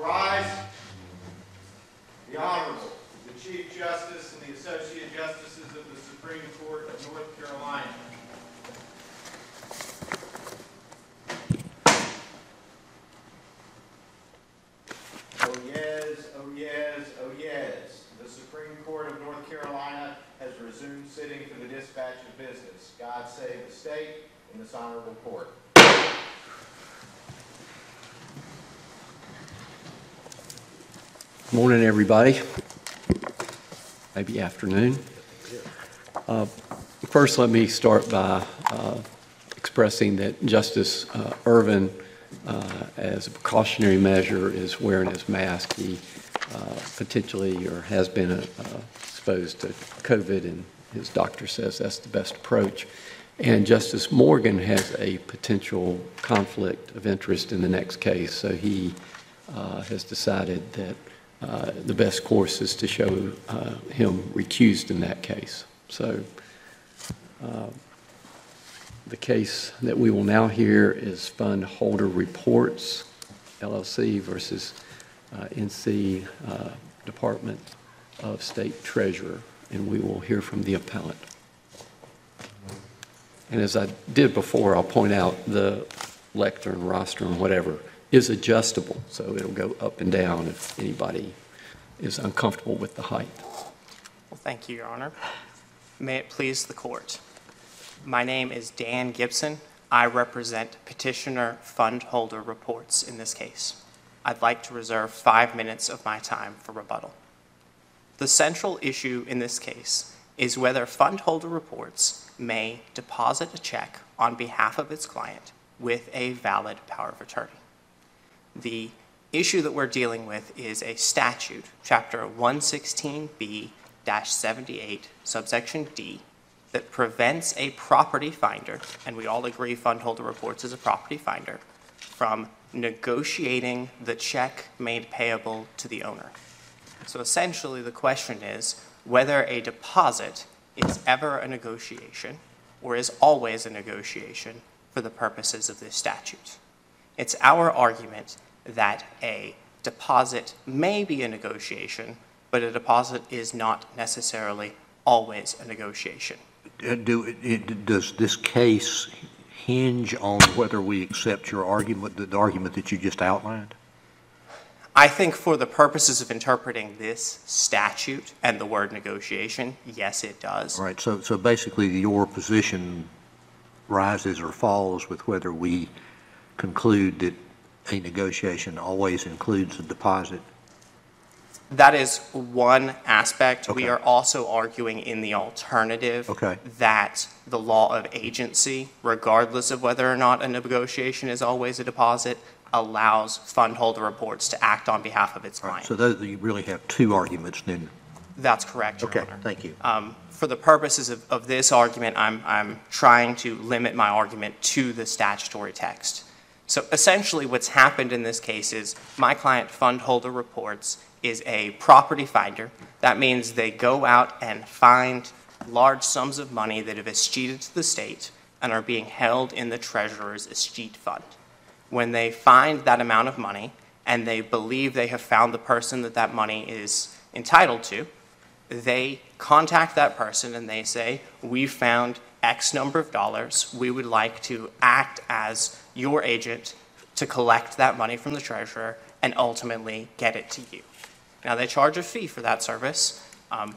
Rise. The Honorable, the Chief Justice and the Associate Justices of the Supreme Court of North Carolina. Oh yes, oh yes, oh yes. The Supreme Court of North Carolina has resumed sitting for the dispatch of business. God save the state and this honorable court. Morning, everybody. Maybe afternoon. Uh, First, let me start by uh, expressing that Justice uh, Ervin, uh, as a precautionary measure, is wearing his mask. He uh, potentially or has been uh, exposed to COVID, and his doctor says that's the best approach. And Justice Morgan has a potential conflict of interest in the next case, so he has decided that uh, the best course is to show uh, him recused in that case. So uh, the case that we will now hear is Fund Holder Reports LLC versus uh, NC Department of State Treasurer, and we will hear from the appellant. And as I did before, I'll point out the lectern, rostrum, whatever, is adjustable, so it'll go up and down if anybody is uncomfortable with the height. Well, thank you, Your Honor. May it please the court. My name is Dan Gibson. I represent petitioner fund holder reports in this case. I'd like to reserve five minutes of my time for rebuttal. The central issue in this case is whether fund holder reports may deposit a check on behalf of its client with a valid power of attorney. The issue that we're dealing with is a statute, Chapter 116B 78, subsection D, that prevents a property finder, and we all agree fund holder reports is a property finder, from negotiating the check made payable to the owner. So essentially, the question is whether a deposit is ever a negotiation or is always a negotiation for the purposes of this statute. It's our argument that a deposit may be a negotiation, but a deposit is not necessarily always a negotiation. Uh, Do, it- does this case hinge on whether we accept your argument, the argument that you just outlined? I think for the purposes of interpreting this statute and the word negotiation, yes, it does. All right, so, so basically, your position rises or falls with whether we conclude that a negotiation always includes a deposit? That is one aspect. We are also arguing in the alternative Okay. that the law of agency, regardless of whether or not a negotiation is always a deposit, allows fund holder reports to act on behalf of its All right, client. So those, you really have two arguments then? That's correct, Your Okay, Honor. thank you. Um, For the purposes of, of this argument, I'm, I'm trying to limit my argument to the statutory text. So essentially, what's happened in this case is my client fund holder reports is a property finder. That means they go out and find large sums of money that have escheated to the state and are being held in the treasurer's escheat fund. When they find that amount of money and they believe they have found the person that that money is entitled to, they contact that person and they say, We found X number of dollars. We would like to act as your agent to collect that money from the treasurer and ultimately get it to you. Now, they charge a fee for that service. Um,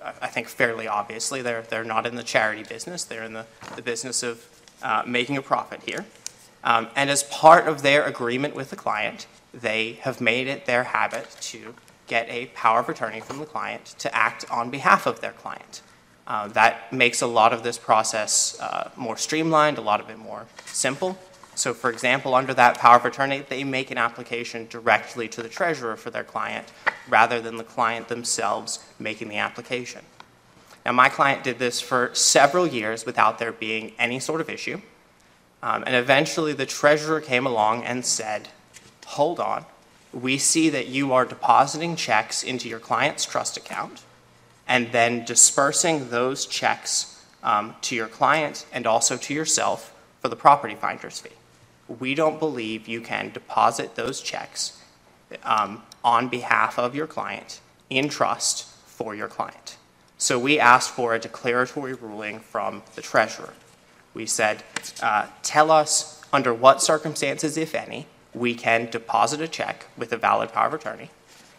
I think fairly obviously, they're, they're not in the charity business, they're in the, the business of uh, making a profit here. Um, and as part of their agreement with the client, they have made it their habit to get a power of attorney from the client to act on behalf of their client. Uh, that makes a lot of this process uh, more streamlined, a lot of it more simple. So, for example, under that power of attorney, they make an application directly to the treasurer for their client rather than the client themselves making the application. Now, my client did this for several years without there being any sort of issue. Um, and eventually, the treasurer came along and said, Hold on, we see that you are depositing checks into your client's trust account and then dispersing those checks um, to your client and also to yourself for the property finder's fee. We don't believe you can deposit those checks um, on behalf of your client in trust for your client. So we asked for a declaratory ruling from the treasurer. We said, uh, tell us under what circumstances, if any, we can deposit a check with a valid power of attorney.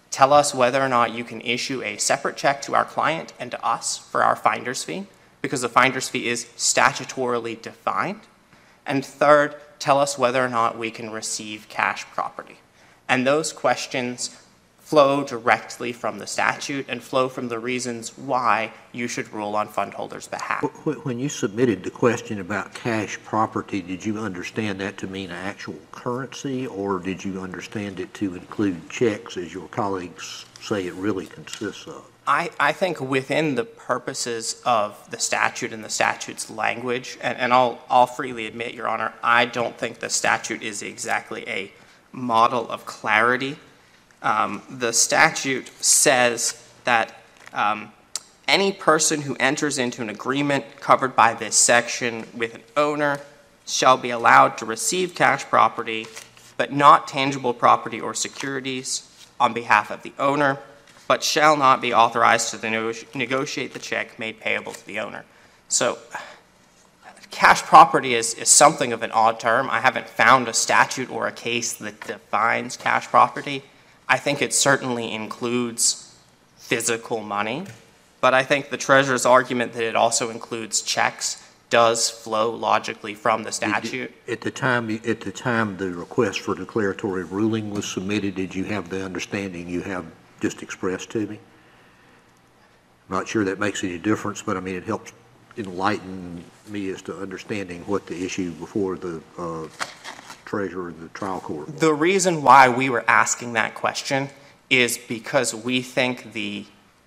Tell us whether or not you can issue a separate check to our client and to us for our finder's fee, because the finder's fee is statutorily defined. And third, tell us whether or not we can receive cash property. And those questions flow directly from the statute and flow from the reasons why you should rule on fundholders' behalf. Wh- wh- When you submitted the question about cash property, did you understand that to mean actual currency, or did you understand it to include checks, as your colleagues say it really consists of? I, I think within the purposes of the statute and the statute's language, and, and I'll, I'll freely admit, Your Honor, I don't think the statute is exactly a model of clarity. Um, the statute says that um, any person who enters into an agreement covered by this section with an owner shall be allowed to receive cash property, but not tangible property or securities on behalf of the owner, but shall not be authorized to nego- negotiate the check made payable to the owner. So cash property is, is something of an odd term. I haven't found a statute or a case that defines cash property. I think it certainly includes physical money, but I think the treasurer's argument that it also includes checks does flow logically from the you- statute. At the time, at the time the request for declaratory ruling was submitted, did you have the understanding you have just expressed to me? I'm not sure that makes any difference, but I mean, it helps enlighten me as to understanding what the issue before the uh, treasurer and the trial court was. The reason why we were asking that question is because we think the,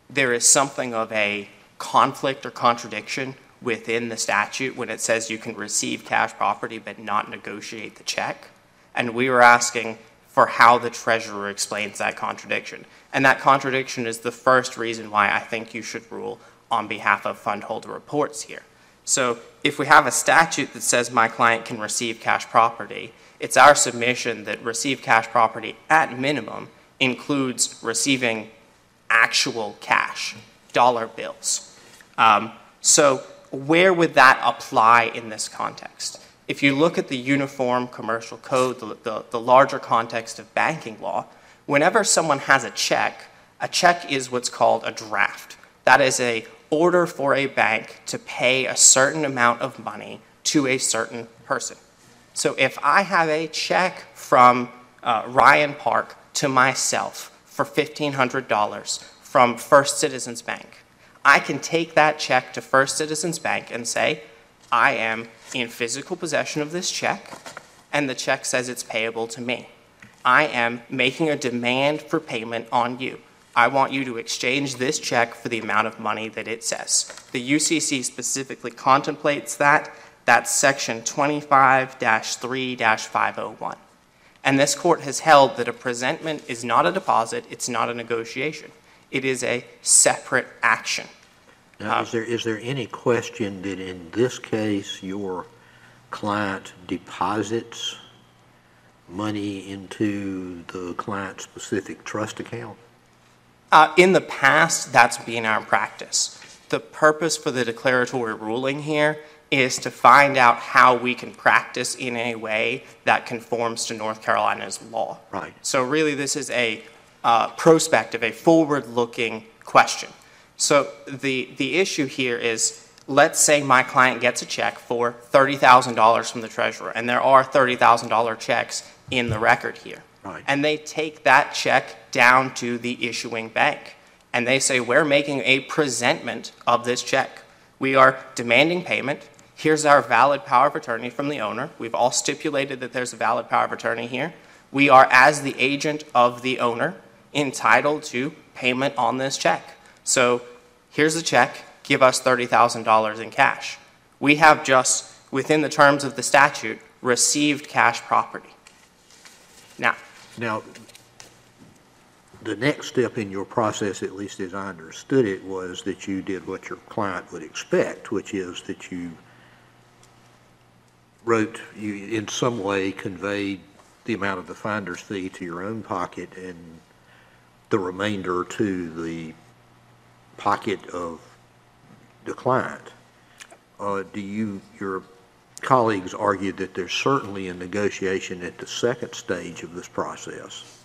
there is something of a conflict or contradiction within the statute when it says you can receive cash property but not negotiate the check. And we were asking for how the treasurer explains that contradiction. And that contradiction is the first reason why I think you should rule on behalf of fund holder reports here. So if we have a statute that says my client can receive cash property, it's our submission that receive cash property at minimum includes receiving actual cash, dollar bills. Um, so where would that apply in this context? If you look at the Uniform Commercial Code, the, the, the larger context of banking law, whenever someone has a check, a check is what's called a draft. That is a order for a bank to pay a certain amount of money to a certain person. So if I have a check from uh, Ryan Park to myself for $1,500 from First Citizens Bank, I can take that check to First Citizens Bank and say, I am in physical possession of this check, and the check says it's payable to me. I am making a demand for payment on you. I want you to exchange this check for the amount of money that it says. The UCC specifically contemplates that. That's section 25-3-501. And this court has held that a presentment is not a deposit, it's not a negotiation. It is a separate action. Now, is there, is there any question that in this case, your client deposits money into the client specific trust account? Uh, in the past, that's been our practice. The purpose for the declaratory ruling here is to find out how we can practice in a way that conforms to North Carolina's law. Right. So really, this is a uh, prospective, a forward-looking question. So the, the issue here is, let's say my client gets a check for $30,000 from the treasurer, and there are $30,000 checks in the record here. Right. And they take that check down to the issuing bank. And they say, we're making a presentment of this check. We are demanding payment. Here's our valid power of attorney from the owner. We've all stipulated that there's a valid power of attorney here. We are, as the agent of the owner, entitled to payment on this check. So here's the check, give us $30,000 in cash. We have just, within the terms of the statute, received cash property. Now, Now, the next step in your process, at least as I understood it, was that you did what your client would expect, which is that you wrote, you in some way conveyed the amount of the finder's fee to your own pocket and the remainder to the pocket of the client. Uh, Do you, your colleagues argue that there's certainly a negotiation at the second stage of this process.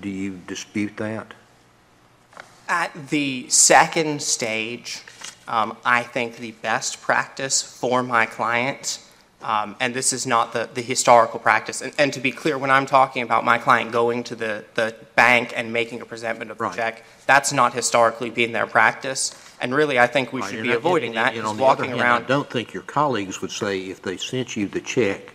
Do you dispute that? At the second stage, um, I think the best practice for my client, um, and this is not the, the historical practice, and, and to be clear, when I'm talking about my client going to the, the bank and making a presentment of the check, that's not historically been their practice. And really, I think we Right, should and be I- avoiding and- that, and on walking hand, I around. don't think your colleagues would say if they sent you the check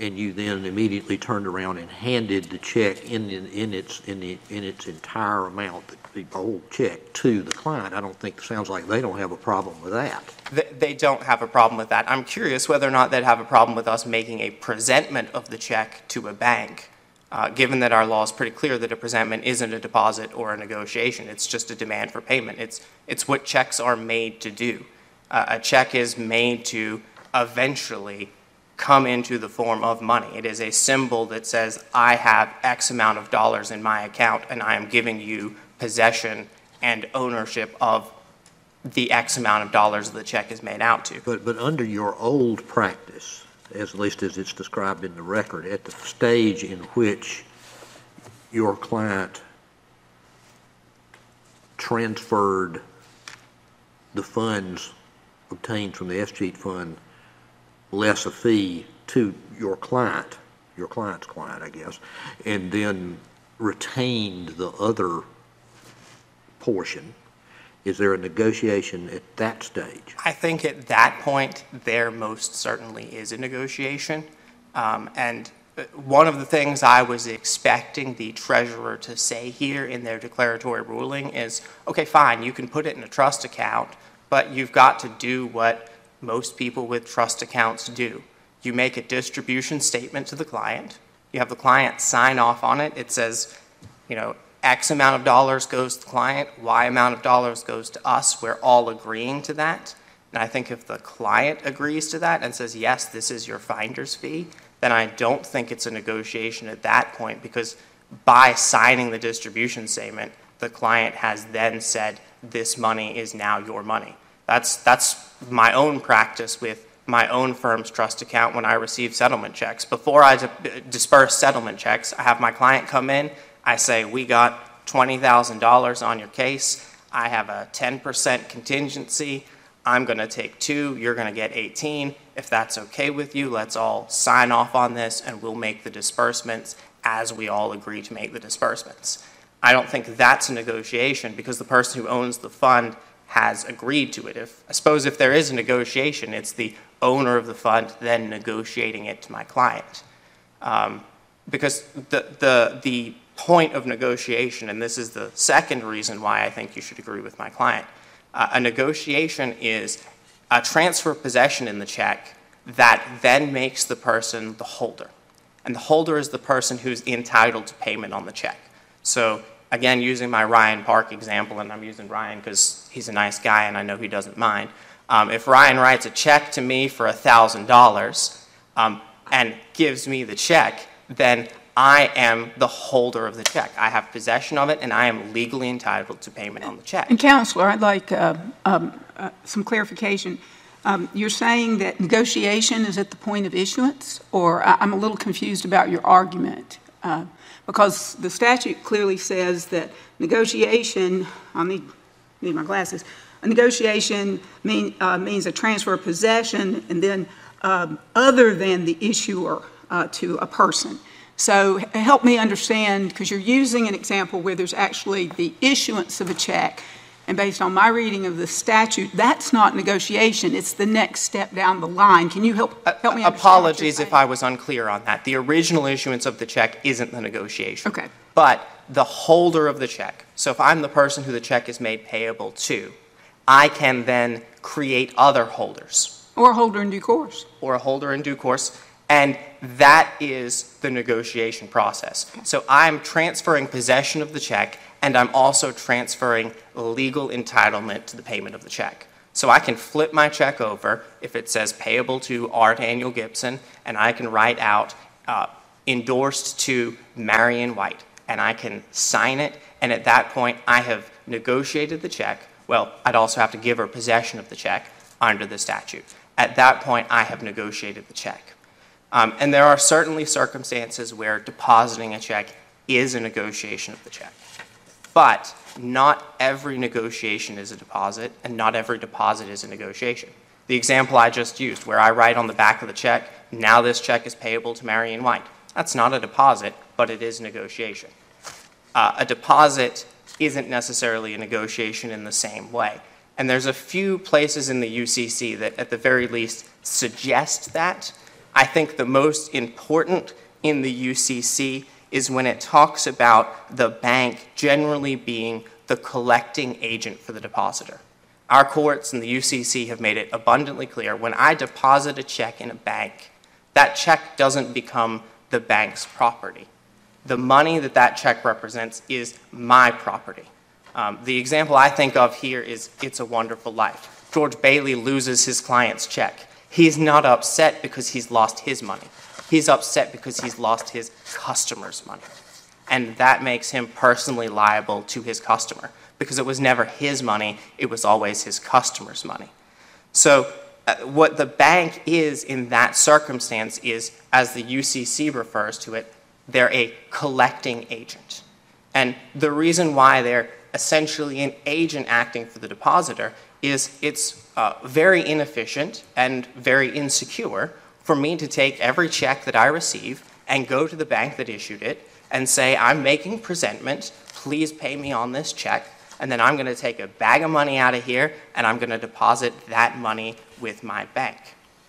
and you then immediately turned around and handed the check in, in in its, in the, in its entire amount, the whole check to the client, I don't think, sounds like they don't have a problem with that. Th- They don't have a problem with that. I'm curious whether or not they'd have a problem with us making a presentment of the check to a bank, uh, given that our law is pretty clear that a presentment isn't a deposit or a negotiation. It's just a demand for payment. It's, it's what checks are made to do. Uh, A check is made to eventually come into the form of money. It is a symbol that says, I have X amount of dollars in my account, and I am giving you possession and ownership of the X amount of dollars the check is made out to. But, but under your old practice, as at least as it's described in the record, at the stage in which your client transferred the funds obtained from the escheat fund less a fee to your client, your client's client, I guess, and then retained the other portion, is there a negotiation at that stage? I think at that point, there most certainly is a negotiation. Um, And uh, one of the things I was expecting the treasurer to say here in their declaratory ruling is, okay, fine, you can put it in a trust account, but you've got to do what most people with trust accounts do. You make a distribution statement to the client, you have the client sign off on it, it says, you know, X amount of dollars goes to the client, Y amount of dollars goes to us, we're all agreeing to that. And I think if the client agrees to that and says, yes, this is your finder's fee, then I don't think it's a negotiation at that point because by signing the distribution statement, the client has then said, this money is now your money. That's, that's my own practice with my own firm's trust account when I receive settlement checks. Before I di- disperse settlement checks, I have my client come in, I say, we got $20,000 on your case, I have a 10% contingency, I'm going to take two, you're going to get 18. If that's okay with you, let's all sign off on this and we'll make the disbursements as we all agree to make the disbursements. I don't think that's a negotiation because the person who owns the fund has agreed to it. If, I suppose if there is a negotiation, it's the owner of the fund then negotiating it to my client. Um, because the, the, the point of negotiation, and this is the second reason why I think you should agree with my client, uh, a negotiation is a transfer of possession in the check that then makes the person the holder. And the holder is the person who's entitled to payment on the check. So again, using my Ryan Park example, and I'm using Ryan because he's a nice guy and I know he doesn't mind. Um, if Ryan writes a check to me for $1,000 um, and gives me the check, then I am the holder of the check. I have possession of it and I am legally entitled to payment on the check. And Counselor, I'd like uh, um, uh, some clarification. Um, You're saying that negotiation is at the point of issuance, or I- I'm a little confused about your argument? uh, Because the statute clearly says that negotiation, I need, need my glasses, a negotiation mean, uh, means a transfer of possession, and then um, other than the issuer uh, to a person. So help me understand, because you're using an example where there's actually the issuance of a check, and based on my reading of the statute, that's not negotiation, it's the next step down the line. Can you help, uh, help me uh, understand? what Apologies if? I was unclear on that. The original issuance of the check isn't the negotiation. Okay. But the holder of the check, so if I'm the person who the check is made payable to, I can then create other holders Or a holder in due course. or a holder in due course, and that is the negotiation process. So I'm transferring possession of the check, and I'm also transferring legal entitlement to the payment of the check. So I can flip my check over if it says payable to Art Daniel Gibson, and I can write out uh, endorsed to Marion White, and I can sign it, and at that point, I have negotiated the check. Well, I'd also have to give her possession of the check under the statute. At that point, I have negotiated the check. Um, and there are certainly circumstances where depositing a check is a negotiation of the check. But not every negotiation is a deposit, and not every deposit is a negotiation. The example I just used, where I write on the back of the check, now this check is payable to Marion White. That's not a deposit, but it is negotiation. Uh, a deposit isn't necessarily a negotiation in the same way. And there's a few places in the UCC that, at the very least, suggest that. I think the most important in the UCC is when it talks about the bank generally being the collecting agent for the depositor. Our courts and the UCC have made it abundantly clear when I deposit a check in a bank, that check doesn't become the bank's property. The money that that check represents is my property. Um, the example I think of here is It's a Wonderful Life. George Bailey loses his client's check. He's not upset because he's lost his money. He's upset because he's lost his customer's money. And that makes him personally liable to his customer because it was never his money, it was always his customer's money. So, uh, what the bank is in that circumstance is, as the UCC refers to it, they're a collecting agent. And the reason why they're essentially an agent acting for the depositor is it's uh, very inefficient and very insecure for me to take every check that I receive and go to the bank that issued it and say, I'm making presentment, please pay me on this check, and then I'm going to take a bag of money out of here and I'm going to deposit that money with my bank.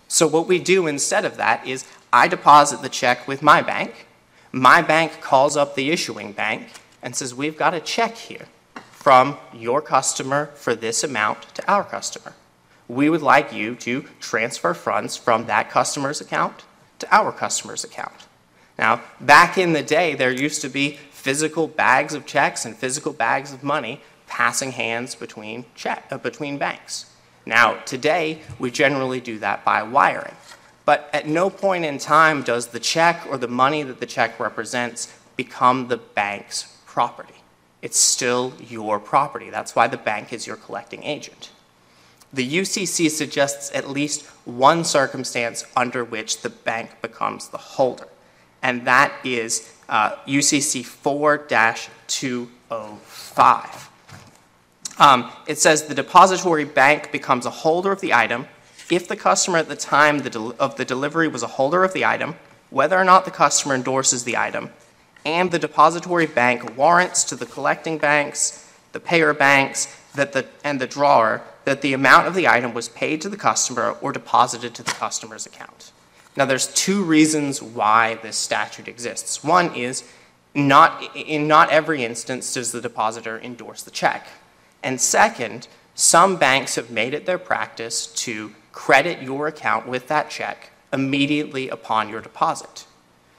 So, what we do instead of that is I deposit the check with my bank. My bank calls up the issuing bank and says, We've got a check here from your customer for this amount to our customer. We would like you to transfer funds from that customer's account to our customer's account. Now, back in the day, there used to be physical bags of checks and physical bags of money passing hands between, check, uh, between banks. Now, today, we generally do that by wiring. But at no point in time does the check or the money that the check represents become the bank's property. It's still your property. That's why the bank is your collecting agent. The UCC suggests at least one circumstance under which the bank becomes the holder, and that is uh, UCC 4 205. Um, it says the depository bank becomes a holder of the item if the customer at the time the of the delivery was a holder of the item, whether or not the customer endorses the item, and the depository bank warrants to the collecting banks, the payer banks, that the, and the drawer that the amount of the item was paid to the customer or deposited to the customer's account. Now, there's two reasons why this statute exists. One is not, in not every instance does the depositor endorse the check. And second, some banks have made it their practice to credit your account with that check immediately upon your deposit.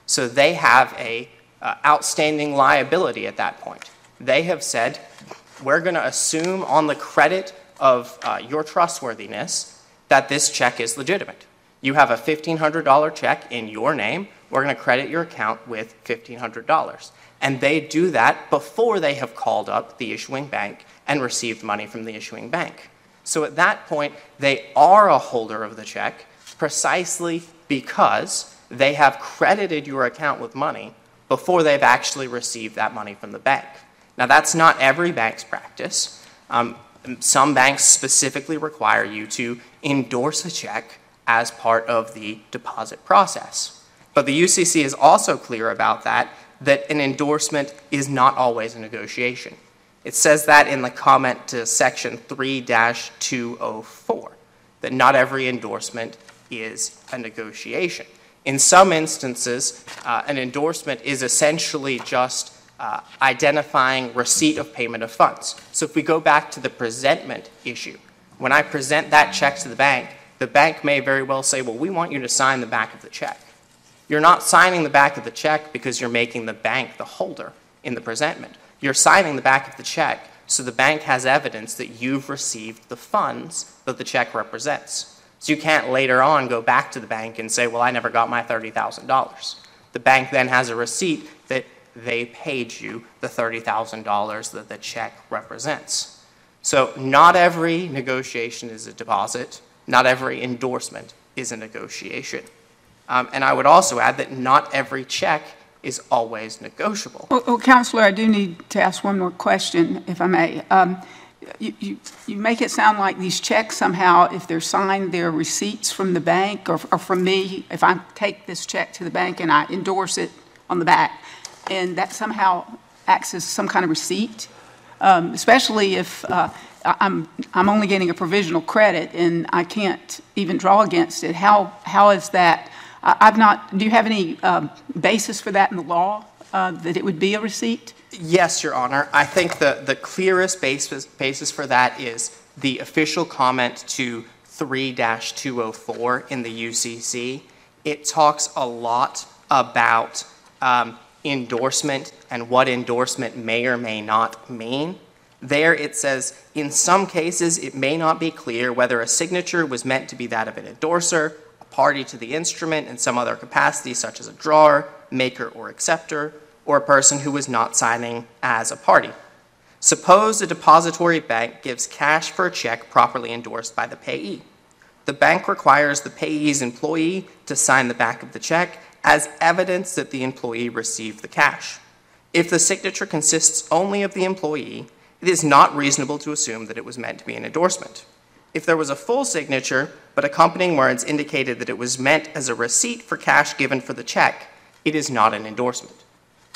So they have a uh, outstanding liability at that point. They have said, we're going to assume on the credit of uh, your trustworthiness that this check is legitimate. You have a $1,500 check in your name. We're going to credit your account with $1,500. And they do that before they have called up the issuing bank and received money from the issuing bank. So at that point, they are a holder of the check precisely because they have credited your account with money before they've actually received that money from the bank. Now, that's not every bank's practice. Um, some banks specifically require you to endorse a check as part of the deposit process. But the UCC is also clear about that, that an endorsement is not always a negotiation. It says that in the comment to section 3 204, that not every endorsement is a negotiation. In some instances, uh, an endorsement is essentially just uh, identifying receipt of payment of funds. So if we go back to the presentment issue, when I present that check to the bank, the bank may very well say, well, we want you to sign the back of the check. You're not signing the back of the check because you're making the bank the holder in the presentment. You're signing the back of the check so the bank has evidence that you've received the funds that the check represents. So you can't later on go back to the bank and say, well, I never got my $30,000. The bank then has a receipt that they paid you the $30,000 that the check represents. So not every negotiation is a deposit, not every endorsement is a negotiation. Um, And I would also add that not every check is always negotiable. Well, well, Counselor, I do need to ask one more question, if I may. Um, You, you, you make it sound like these checks somehow, if they're signed, they're receipts from the bank or, or from me. If I take this check to the bank and I endorse it on the back, and that somehow acts as some kind of receipt, um, especially if uh, I'm, I'm only getting a provisional credit and I can't even draw against it. How, how is that? I- I've not, do you have any um, basis for that in the law, uh, that it would be a receipt? Yes, Your Honor. I think the, the clearest basis, basis for that is the official comment to 3-204 in the UCC. It talks a lot about um, endorsement and what endorsement may or may not mean. There it says, in some cases, it may not be clear whether a signature was meant to be that of an endorser, a party to the instrument in some other capacity, such as a drawer, maker, or acceptor, or a person who was not signing as a party. Suppose a depository bank gives cash for a check properly endorsed by the payee. The bank requires the payee's employee to sign the back of the check as evidence that the employee received the cash. If the signature consists only of the employee, it is not reasonable to assume that it was meant to be an endorsement. If there was a full signature, but accompanying words indicated that it was meant as a receipt for cash given for the check, it is not an endorsement.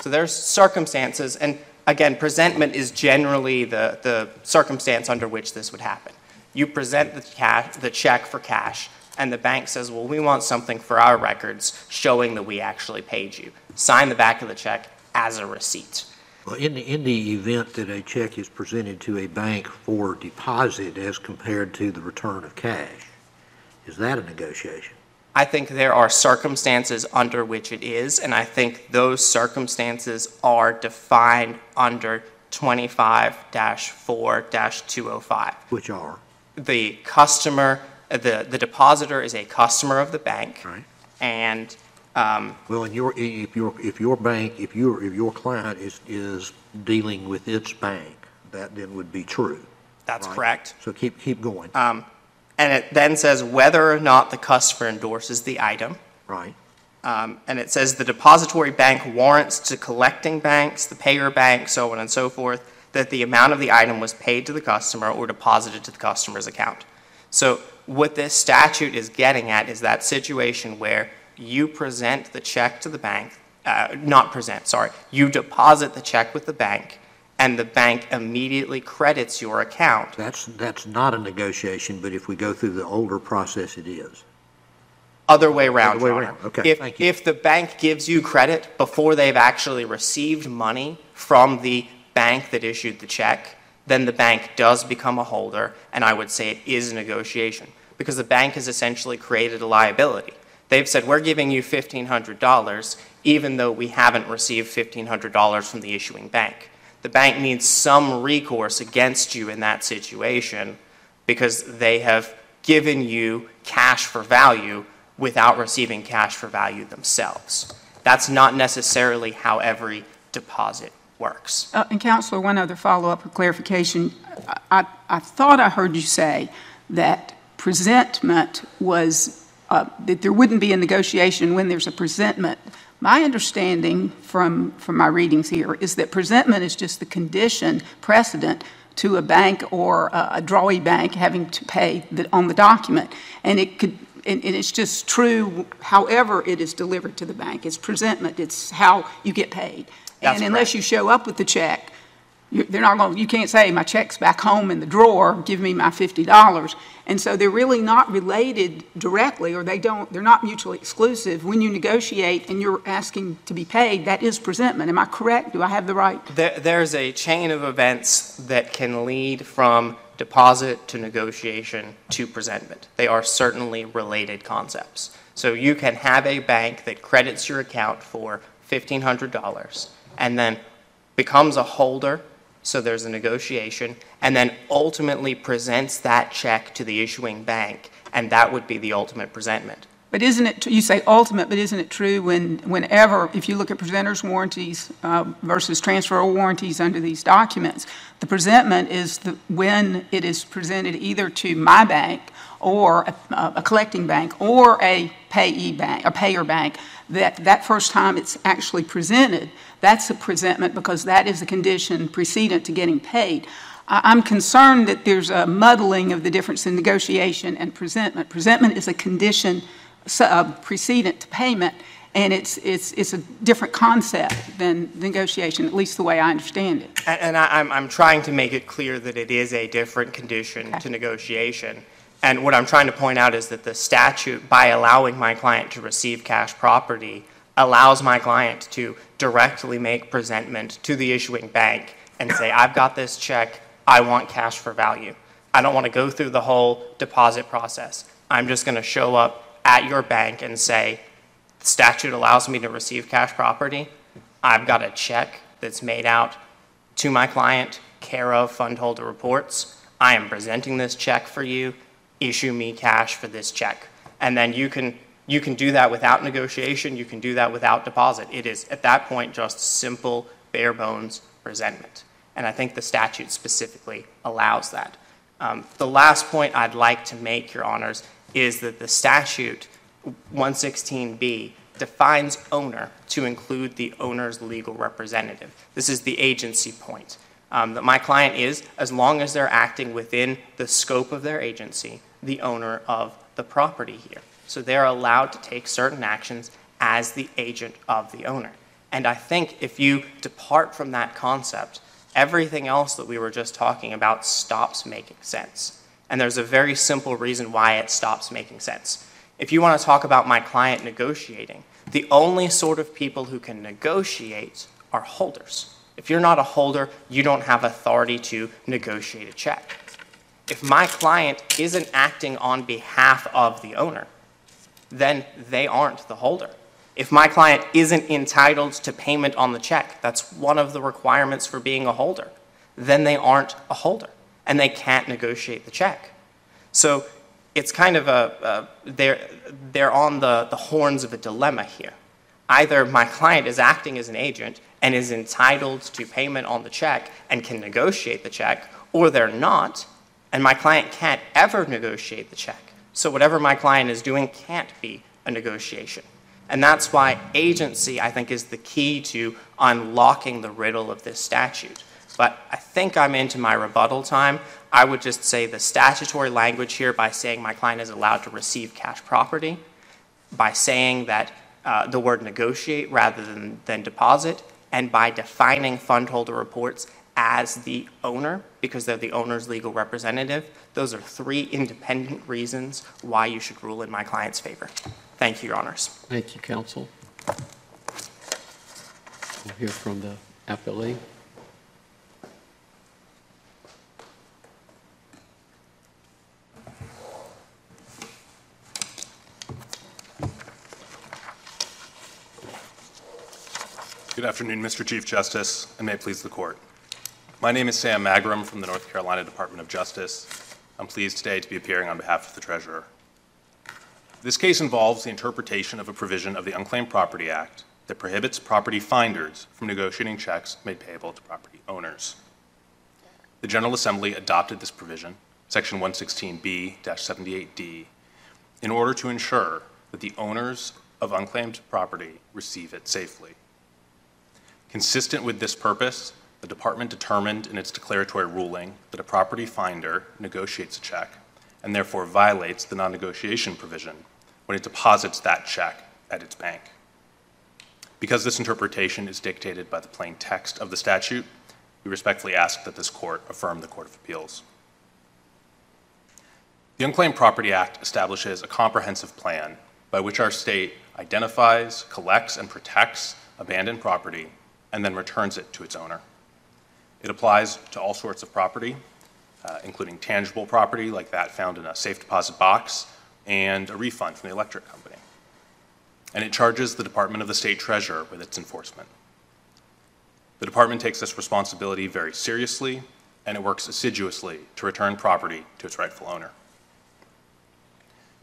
So there's circumstances, and again, presentment is generally the, the circumstance under which this would happen. You present the cash, the check for cash, and the bank says, well, we want something for our records showing that we actually paid you. Sign the back of the check as a receipt. Well, in the, in the event that a check is presented to a bank for deposit as compared to the return of cash, is that a negotiation? I think there are circumstances under which it is, and I think those circumstances are defined under 25-4-205. Which are? The customer, the, the depositor is a customer of the bank. Right. And, um, Well, in your, if your, if your bank, if your, if your client is, is dealing with its bank, that then would be true. that's right? correct. So keep, keep going, Um, And it then says whether or not the customer endorses the item. right? Um, And it says the depository bank warrants to collecting banks, the payer bank, so on and so forth, that the amount of the item was paid to the customer or deposited to the customer's account. So what this statute is getting at is that situation where you present the check to the bank, uh, not present, sorry, you deposit the check with the bank, and the bank immediately credits your account. That's, that's not a negotiation, but if we go through the older process, it is. Other way around, Other way around. Okay, If-. If the bank gives you credit before they've actually received money from the bank that issued the check, then the bank does become a holder, and I would say it is a negotiation, because the bank has essentially created a liability. They've said, we're giving you $1,500, even though we haven't received $1,500 from the issuing bank. The bank needs some recourse against you in that situation, because they have given you cash for value without receiving cash for value themselves. That's not necessarily how every deposit works. Uh, And Counselor, one other follow-up or clarification. I- I, I thought I heard you say that presentment was, uh, that there wouldn't be a negotiation when there's a presentment. My understanding from, from my readings here is that presentment is just the condition precedent to a bank or a a drawee bank having to pay the- on the document. And it could, and and it's just true however it is delivered to the bank. It's presentment, it's how you get paid. That's And unless correct. you show up with the check, you- they're not going, you can't say, my check's back home in the drawer, give me my $50. And so they're really not related directly, or they don't, they're not mutually exclusive. When you negotiate and you're asking to be paid, that is presentment. Am I correct? Do I have the right? There, there's a chain of events that can lead from deposit to negotiation to presentment. They are certainly related concepts. So you can have a bank that credits your account for $1,500 and then becomes a holder, so there's a negotiation, and then ultimately presents that check to the issuing bank, and that would be the ultimate presentment. But isn't it, you say ultimate, but isn't it true when, whenever, if you look at presenter's warranties uh, versus transfer warranties under these documents, the presentment is the, when it is presented either to my bank or a, a collecting bank or a payee bank, a payer bank, that that first time it's actually presented, that's a presentment because that is a condition precedent to getting paid. I'm concerned that there's a muddling of the difference in negotiation and presentment. Presentment is a condition uh, precedent to payment, and it's, it's, it's a different concept than negotiation, at least the way I understand it. And, and I, I'm, I'm trying to make it clear that it is a different condition to negotiation. And what I'm trying to point out is that the statute, by allowing my client to receive cash property, allows my client to directly make presentment to the issuing bank and say, I've got this check, I want cash for value. I don't want to go through the whole deposit process. I'm just going to show up at your bank and say, the statute allows me to receive cash property. I've got a check that's made out to my client, care of fund holder reports. I am presenting this check for you. Issue me cash for this check. And then you can, you can do that without negotiation. You can do that without deposit. It is, at that point, just simple, bare bones presentment. And I think the statute specifically allows that. Um, The last point I'd like to make, Your Honors, is that the statute, 116B, defines owner to include the owner's legal representative. This is the agency point. Um, That my client is, as long as they're acting within the scope of their agency, the owner of the property here. So they're allowed to take certain actions as the agent of the owner. And I think if you depart from that concept, everything else that we were just talking about stops making sense. And there's a very simple reason why it stops making sense. If you want to talk about my client negotiating, the only sort of people who can negotiate are holders. If you're not a holder, you don't have authority to negotiate a check. If my client isn't acting on behalf of the owner, then they aren't the holder. If my client isn't entitled to payment on the check, that's one of the requirements for being a holder, then they aren't a holder and they can't negotiate the check. So it's kind of a, they're, they're on the, the horns of a dilemma here. Either my client is acting as an agent and is entitled to payment on the check and can negotiate the check, or they're not, and my client can't ever negotiate the check. So whatever my client is doing can't be a negotiation. And that's why agency, I think, is the key to unlocking the riddle of this statute. But I think I'm into my rebuttal time. I would just say the statutory language here by saying my client is allowed to receive cash property, by saying that uh, the word negotiate rather than, than deposit, and by defining fund holder reports as the owner, because they're the owner's legal representative. Those are three independent reasons why you should rule in my client's favor. Thank you, Your Honors. Thank you, counsel. We'll hear from the appellee. Good afternoon, Mr. Chief Justice, and may it please the court. My name is Sam Magrum from the North Carolina Department of Justice. I'm pleased today to be appearing on behalf of the Treasurer. This case involves the interpretation of a provision of the Unclaimed Property Act that prohibits property finders from negotiating checks made payable to property owners. The General Assembly adopted this provision, Section 116B-78D, in order to ensure that the owners of unclaimed property receive it safely. Consistent with this purpose, the department determined in its declaratory ruling that a property finder negotiates a check and therefore violates the non-negotiation provision when it deposits that check at its bank. Because this interpretation is dictated by the plain text of the statute, we respectfully ask that this court affirm the Court of Appeals. The Unclaimed Property Act establishes a comprehensive plan by which our state identifies, collects, and protects abandoned property and then returns it to its owner. It applies to all sorts of property, uh, including tangible property like that found in a safe deposit box and a refund from the electric company. And it charges the Department of the State Treasurer with its enforcement. The department takes this responsibility very seriously and it works assiduously to return property to its rightful owner.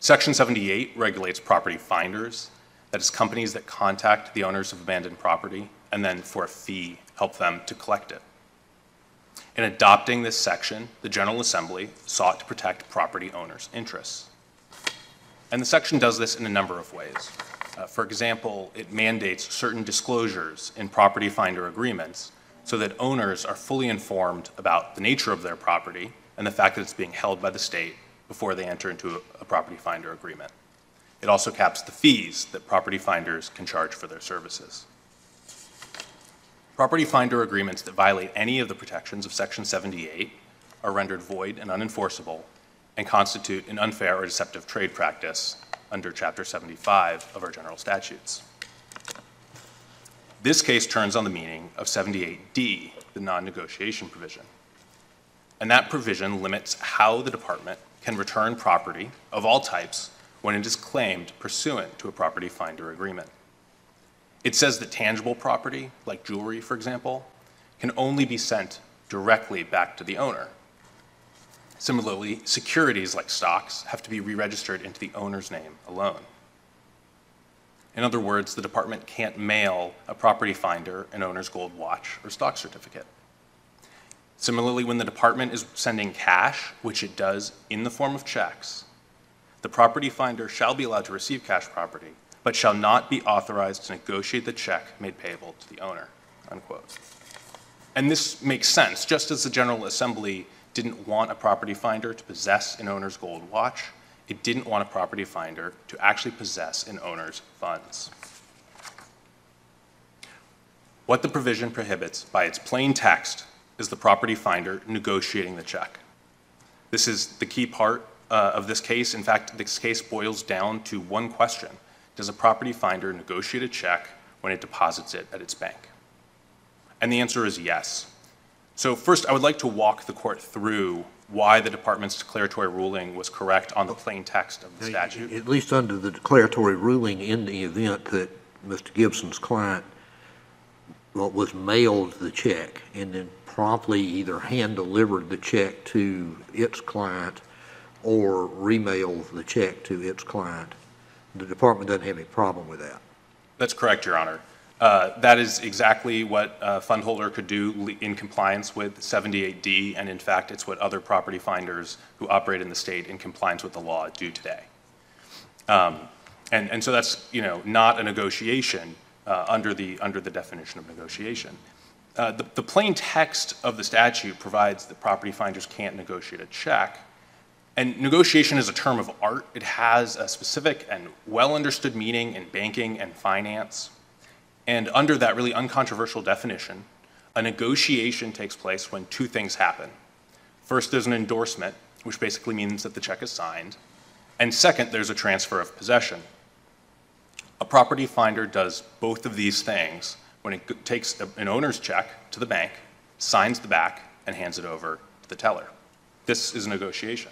Section 78 regulates property finders, that is, companies that contact the owners of abandoned property and then for a fee help them to collect it. In adopting this section, the General Assembly sought to protect property owners' interests. And the section does this in a number of ways. Uh, For example, it mandates certain disclosures in property finder agreements so that owners are fully informed about the nature of their property and the fact that it's being held by the state before they enter into a a property finder agreement. It also caps the fees that property finders can charge for their services. Property finder agreements that violate any of the protections of Section 78 are rendered void and unenforceable and constitute an unfair or deceptive trade practice under Chapter 75 of our general statutes. This case turns on the meaning of 78D, the non-negotiation provision. And that provision limits how the department can return property of all types when it is claimed pursuant to a property finder agreement. It says that tangible property, like jewelry, for example, can only be sent directly back to the owner. Similarly, securities like stocks have to be re-registered into the owner's name alone. In other words, the department can't mail a property finder an owner's gold watch or stock certificate. Similarly, when the department is sending cash, which it does in the form of checks, the property finder shall be allowed to receive cash property, but shall not be authorized to negotiate the check made payable to the owner, unquote. And this makes sense, just as the General Assembly didn't want a property finder to possess an owner's gold watch, it didn't want a property finder to actually possess an owner's funds. What the provision prohibits by its plain text is the property finder negotiating the check. This is the key part uh, of this case. In fact, this case boils down to one question. Does a property finder negotiate a check when it deposits it at its bank? And the answer is yes. So first, I would like to walk the court through why the department's declaratory ruling was correct on the plain text of the statute. At least under the declaratory ruling, in the event that Mr. Gibson's client was mailed the check and then promptly either hand-delivered the check to its client or remailed the check to its client, the department doesn't have any problem with that. That's correct, Your Honor. Uh, That is exactly what a fund holder could do in compliance with 78D, and in fact, it's what other property finders who operate in the state in compliance with the law do today. Um, And, and so that's, you know, not a negotiation uh, under the, under the definition of negotiation. Uh, The, the plain text of the statute provides that property finders can't negotiate a check, and negotiation is a term of art. It has a specific and well-understood meaning in banking and finance. And under that really uncontroversial definition, a negotiation takes place when two things happen. First, there's an endorsement, which basically means that the check is signed. And second, there's a transfer of possession. A property finder does both of these things when it takes an owner's check to the bank, signs the back, and hands it over to the teller. This is a negotiation.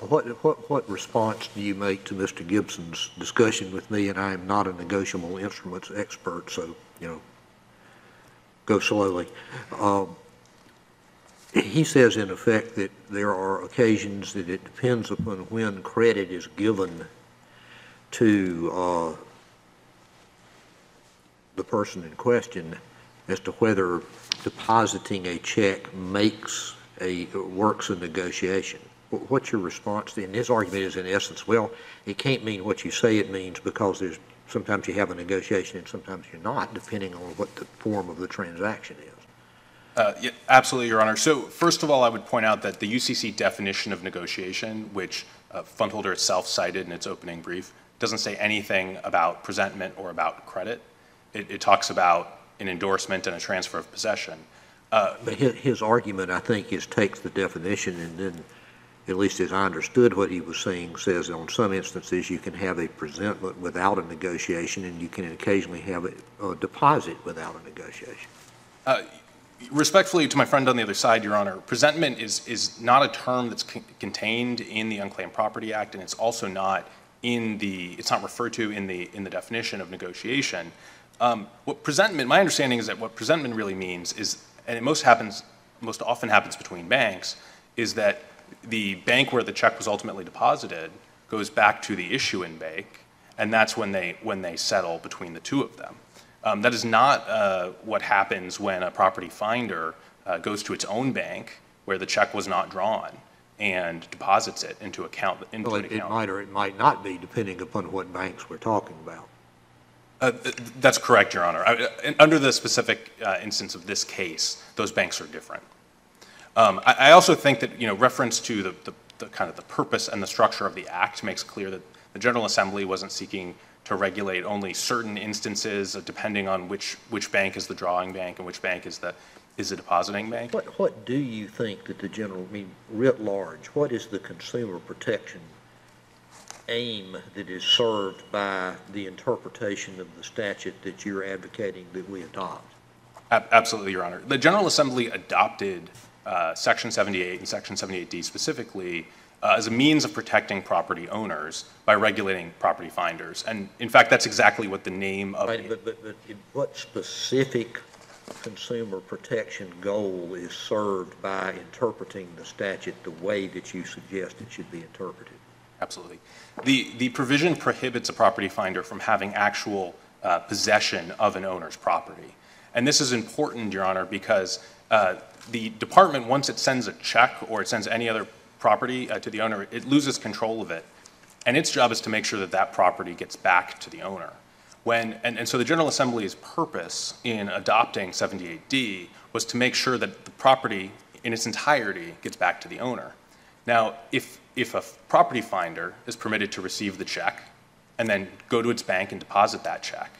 What, what, what response do you make to Mr. Gibson's discussion with me, and I am not a negotiable instruments expert, so, you know, go slowly. Um, He says in effect that there are occasions that it depends upon when credit is given to, uh, the person in question as to whether depositing a check makes a, works a negotiation. Wh- What's your response? And his argument is in essence, well, it can't mean what you say it means because there's, sometimes you have a negotiation and sometimes you're not, depending on what the form of the transaction is. Uh, yeah, Absolutely, Your Honor. So first of all, I would point out that the UCC definition of negotiation, which uh, Fundholder itself cited in its opening brief, doesn't say anything about presentment or about credit. It, it talks about an endorsement and a transfer of possession. Uh, But his, his argument, I think, is takes the definition and then, at least as I understood what he was saying, says on some instances you can have a presentment without a negotiation and you can occasionally have a, a deposit without a negotiation. Respectfully to my friend on the other side, Your Honor, presentment is, is not a term that's con- contained in the Unclaimed Property Act, and it's also not in the, it's not referred to in the, in the definition of negotiation. Um, What presentment, my understanding is that what presentment really means is, and it most happens, most often happens between banks, is that the bank where the check was ultimately deposited goes back to the issuing bank, and that's when they, when they settle between the two of them. Um, That is not uh, what happens when a property finder uh, goes to its own bank where the check was not drawn and deposits it into account, into Well, an it it might or it might not be, depending upon what banks we're talking about. Uh, th- That's correct, Your Honor. I- uh, Under the specific uh, instance of this case, those banks are different. Um, I I also think that, you know, reference to the- the the kind of the purpose and the structure of the act makes clear that the General Assembly wasn't seeking to regulate only certain instances, uh, depending on which which bank is the drawing bank and which bank is the is the depositing bank. What, what do you think that the general, I mean, writ large, what is the consumer protection aim that is served by the interpretation of the statute that you're advocating that we adopt? Ab- Absolutely, Your Honor. The General Assembly adopted uh, Section 78 and Section 78D specifically uh, as a means of protecting property owners by regulating property finders. And in fact, that's exactly what the name of Right, the but, but, but what specific consumer protection goal is served by interpreting the statute the way that you suggest it should be interpreted? Absolutely. The, the provision prohibits a property finder from having actual uh, possession of an owner's property. And this is important, Your Honor, because uh, the department, once it sends a check or it sends any other property uh, to the owner, it loses control of it. And its job is to make sure that that property gets back to the owner. When, and, and so the General Assembly's purpose in adopting 78D was to make sure that the property in its entirety gets back to the owner. Now, if, if a property finder is permitted to receive the check and then go to its bank and deposit that check,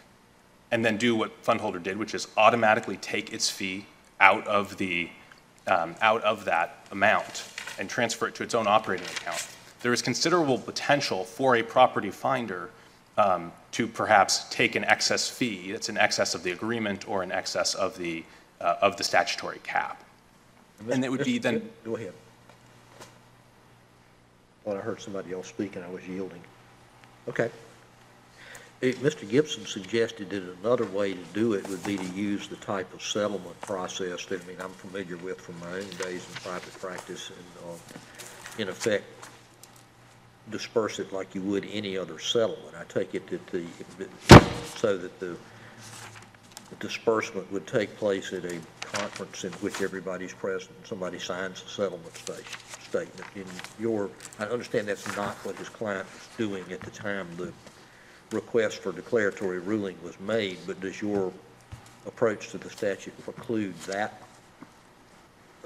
and then do what fundholder did, which is automatically take its fee out of the, um, out of that amount and transfer it to its own operating account, there is considerable potential for a property finder um, to perhaps take an excess fee that's in excess of the agreement or in excess of the, uh, of the statutory cap. And it would be then, Go ahead. Well, I heard somebody else speaking, I was yielding. Okay. Mr. Gibson suggested that another way to do it would be to use the type of settlement process that, I mean, I'm familiar with from my own days in private practice, and, uh, in effect, disperse it like you would any other settlement. I take it that the, so that the disbursement would take place at a conference in which everybody's present, and somebody signs a settlement sta- statement. In your, I understand that's not what his client was doing at the time the request for declaratory ruling was made, but does your approach to the statute preclude that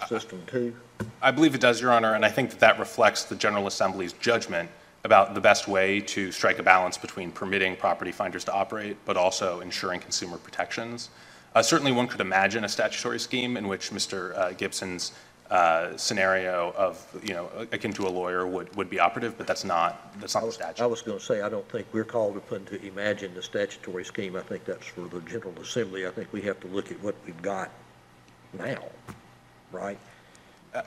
system too? I believe it does, Your Honor, and I think that that reflects the General Assembly's judgment about the best way to strike a balance between permitting property finders to operate, but also ensuring consumer protections. Uh, Certainly, one could imagine a statutory scheme in which Mr. uh, Gibson's uh, scenario of, you know, akin to a lawyer would, would be operative, but that's not, that's not the statute. I was going to say, I don't think we're called upon to imagine the statutory scheme. I think that's for the General Assembly. I think we have to look at what we've got now, right?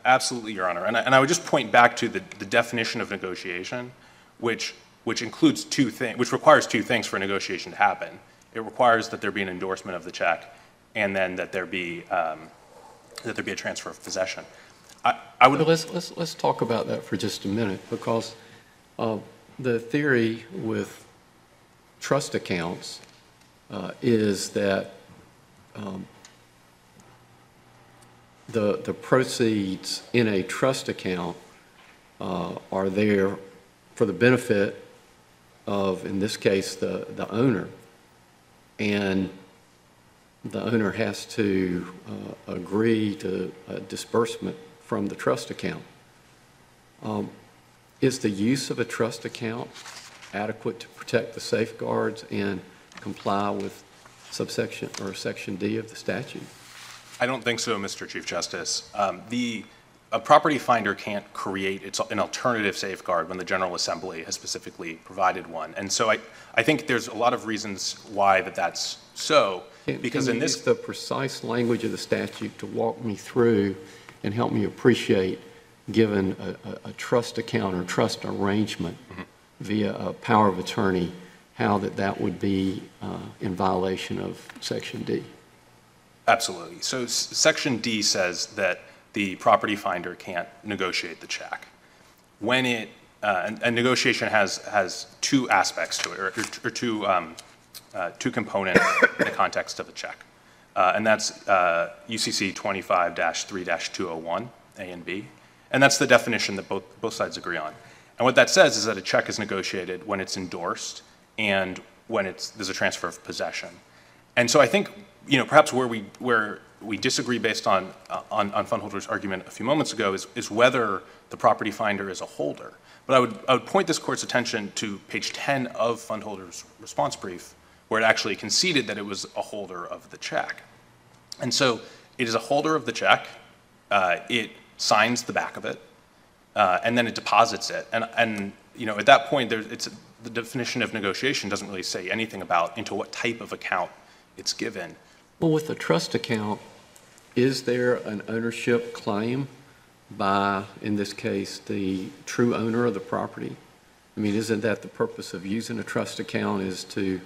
Absolutely, Your Honor. And I, and I would just point back to the, the definition of negotiation, which, which includes two things, which requires two things for a negotiation to happen. It requires that there be an endorsement of the check, and then that there be, um, that there be a transfer of possession. I, I would, let's, let's, let's talk about that for just a minute, because uh, the theory with trust accounts uh, is that um, the, the proceeds in a trust account uh, are there for the benefit of, in this case, the, the owner. And the owner has to uh, agree to a disbursement from the trust account. Um, Is the use of a trust account adequate to protect the safeguards and comply with subsection, or section D of the statute? I don't think so, Mr. Chief Justice. Um, The, a property finder can't create its, an alternative safeguard when the General Assembly has specifically provided one. And so I, I think there's a lot of reasons why that that's so, Can- because Can in this. the precise language of the statute to walk me through and help me appreciate, given a, a- a trust account or trust arrangement Mm-hmm. via a power of attorney, how that that would be uh, in violation of Section D? Absolutely. So Section D says that the property finder can't negotiate the check. When it uh, and, and negotiation has, has two aspects to it, or, or two, um, uh, two components in the context of a check. Uh, and that's uh, UCC 25-3-201, A and B. And that's the definition that both, both sides agree on. And what that says is that a check is negotiated when it's endorsed and when it's, there's a transfer of possession. And so I think, you know, perhaps where we, where we disagree based on, uh, on, on fundholder's argument a few moments ago is, is whether the property finder is a holder. But I would, I would point this court's attention to page 10 of fundholder's response brief, where it actually conceded that it was a holder of the check. And so it is a holder of the check. Uh, it signs the back of it, uh, and then it deposits it. And, and you know, at that point, it's the definition of negotiation doesn't really say anything about into what type of account it's given. Well, with a trust account, is there an ownership claim by, in this case, the true owner of the property? I mean, isn't that the purpose of using a trust account is to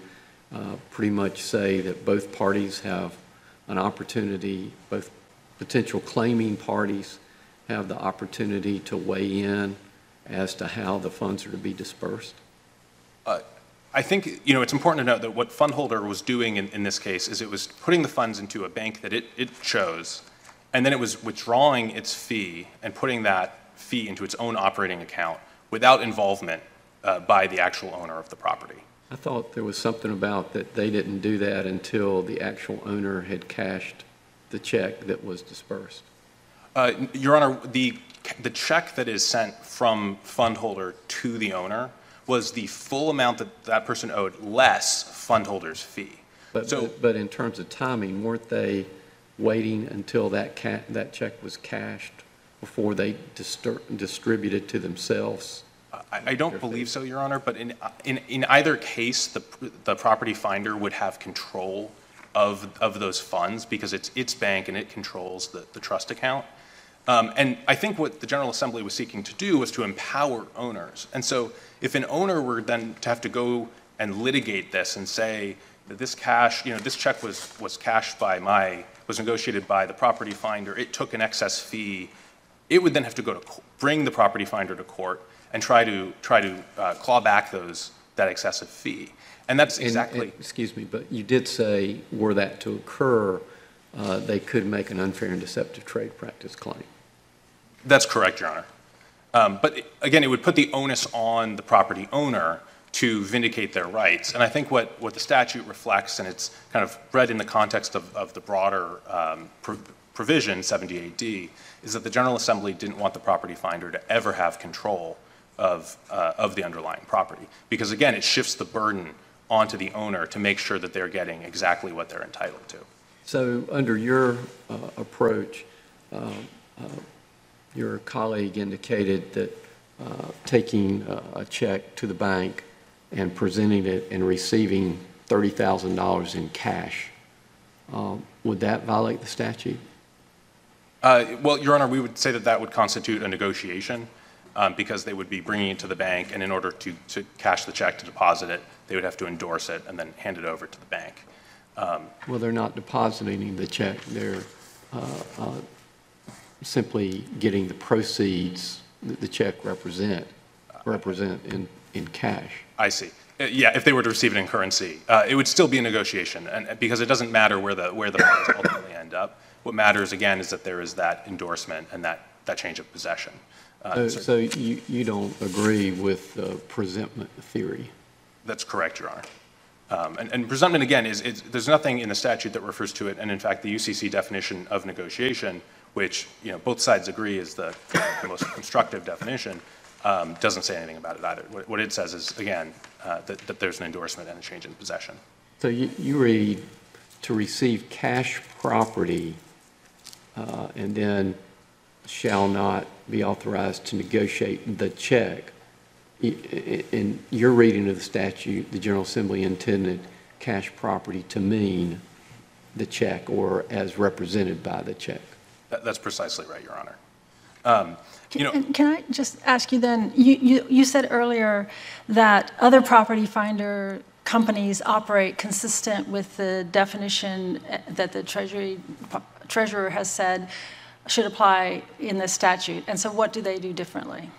uh, pretty much say that both parties have an opportunity, both potential claiming parties have the opportunity to weigh in as to how the funds are to be dispersed? I think, you know, it's important to note that what Fundholder was doing in, in this case is it was putting the funds into a bank that it, it chose, and then it was withdrawing its fee and putting that fee into its own operating account without involvement uh, by the actual owner of the property. I thought there was something about that they didn't do that until the actual owner had cashed the check that was dispersed. Uh, Your Honor, the, the check that is sent from Fundholder to the owner was the full amount that that person owed less Fundholder's fee. But, So- but- but in terms of timing, weren't they waiting until that ca, that check was cashed before they distur- distributed to themselves? I, don't believe so, Your Honor, but in, in, in either case, the, the property finder would have control of, of those funds because it's its bank and it controls the, the trust account. Um, and I think what the General Assembly was seeking to do was to empower owners. And so if an owner were then to have to go and litigate this and say that this cash, you know, this check was, was cashed by my, was negotiated by the property finder, it took an excess fee, it would then have to go to, bring the property finder to court and try to, try to uh, claw back those, that excessive fee. And that's And- exactly. and- Excuse me, but you did say, were that to occur, uh, they could make an unfair and deceptive trade practice claim. That's correct, Your Honor. Um, But it- again, it would put the onus on the property owner to vindicate their rights. And I think what, what the statute reflects, and it's kind of read in the context of, of the broader um, pro- provision, 78D, is that the General Assembly didn't want the property finder to ever have control of, uh, of the underlying property. Because again, it shifts the burden onto the owner to make sure that they're getting exactly what they're entitled to. So under your uh, approach, uh, uh, your colleague indicated that uh, taking uh, a check to the bank and presenting it and receiving $30,000 in cash, um, would that violate the statute? Uh, Well, Your Honor, we would say that that would constitute a negotiation um, because they would be bringing it to the bank, and in order to, to cash the check, to deposit it, they would have to endorse it and then hand it over to the bank. Well, they're not depositing the check, they're uh, uh, simply getting the proceeds that the check represent, represent in, in cash. I see. Uh, Yeah, if they were to receive it in currency, uh, it would still be a negotiation, and uh, because it doesn't matter where the, where the funds ultimately end up. What matters, again, is that there is that endorsement and that, that change of possession. Uh, So so you, you don't agree with the presentment theory? That's correct, Your Honor. Um, And and presentment, again, is, is- there's nothing in the statute that refers to it, and in fact, the UCC definition of negotiation, which, you know, both sides agree is the the most constructive definition, um, doesn't say anything about it either. What what it says is, again, uh, that that there's an endorsement and a change in possession. So you, you read, to receive cash property, uh, and then shall not be authorized to negotiate the check. I- i- In your reading of the statute, the General Assembly intended cash property to mean the check or as represented by the check. That's precisely right, Your Honor. Um, You know, And Can I just ask you then, you, you, you said earlier that other property finder companies operate consistent with the definition eh, that the Treasury, treasurer has said should apply in this statute. And so what do they do differently?